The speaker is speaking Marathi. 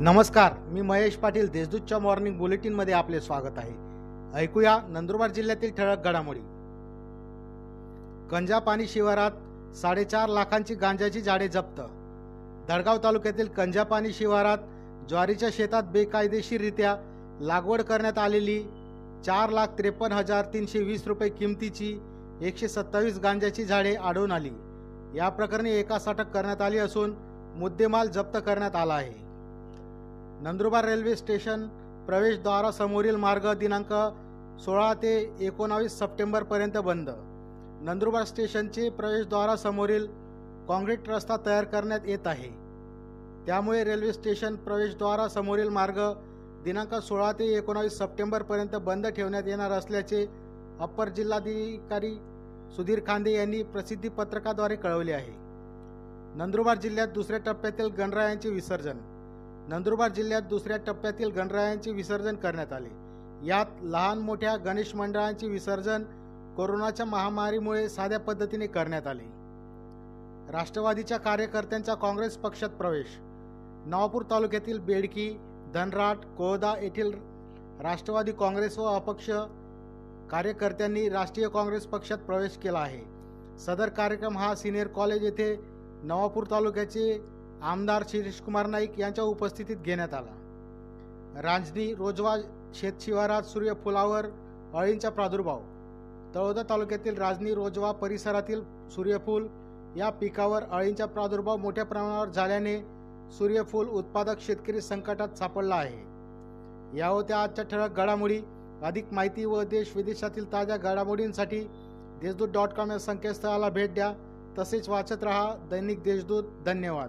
नमस्कार मी महेश पाटील देशदूतच्या मॉर्निंग बुलेटिनमध्ये आपले स्वागत आहे. ऐकूया नंदुरबार जिल्ह्यातील ठळक घडामोडी. कंजापानी शिवारात साडेचार लाखांची गांजाची झाडे जप्त. दडगाव तालुक्यातील कंजापानी शिवारात ज्वारीच्या शेतात बेकायदेशीररित्या लागवड करण्यात आलेली चार लाख त्रेपन्न हजार तीनशे वीस रुपये किमतीची एकशे सत्तावीस गांजाची झाडे आढळून आली. या प्रकरणी एकास अटक करण्यात आली असून मुद्देमाल जप्त करण्यात आला आहे. नंदुरबार रेल्वे स्टेशन प्रवेशद्वारासमोरील मार्ग दिनांक सोळा ते एकोणावीस सप्टेंबरपर्यंत बंद. नंदुरबार स्टेशनचे प्रवेशद्वारासमोरील काँक्रीट रस्ता तयार करण्यात येत आहे. त्यामुळे रेल्वे स्टेशन प्रवेशद्वारासमोरील मार्ग दिनांक सोळा ते एकोणावीस सप्टेंबरपर्यंत बंद ठेवण्यात येणार असल्याचे अप्पर जिल्हाधिकारी सुधीर खांदे यांनी प्रसिद्धी पत्रकाद्वारे कळवले आहे. नंदुरबार जिल्ह्यात दुसऱ्या टप्प्यातील गणरायांचे विसर्जन नंदुरबार जिल्ह्यात दुसऱ्या टप्प्यातील गणरायांचे विसर्जन करण्यात आले. यात लहान मोठ्या गणेश मंडळांचे विसर्जन कोरोनाच्या महामारीमुळे साध्या पद्धतीने करण्यात आले. राष्ट्रवादीच्या कार्यकर्त्यांचा काँग्रेस पक्षात प्रवेश. नवापूर तालुक्यातील बेडकी धनराट कोळदा येथील राष्ट्रवादी काँग्रेस व अपक्ष कार्यकर्त्यांनी राष्ट्रीय काँग्रेस पक्षात प्रवेश केला आहे. सदर कार्यक्रम हा सिनियर कॉलेज येथे नवापूर तालुक्याचे आमदार शिरीषकुमार नाईक यांच्या उपस्थितीत घेण्यात आला. रांजणी रोजवा शेतशिवारात सूर्यफुलावर अळींचा प्रादुर्भाव. तळोदा तालुक्यातील राजनी रोजवा परिसरातील सूर्यफूल या पिकावर अळींचा प्रादुर्भाव मोठ्या प्रमाणावर झाल्याने सूर्यफूल उत्पादक शेतकरी संकटात सापडला आहे. या होत्या आजच्या ठळक घडामोडी. अधिक माहिती व देश विदेशातील ताज्या घडामोडींसाठी देशदूत डॉट कॉम या संकेतस्थळाला भेट द्या. तसेच वाचत रहा दैनिक देशदूत. धन्यवाद.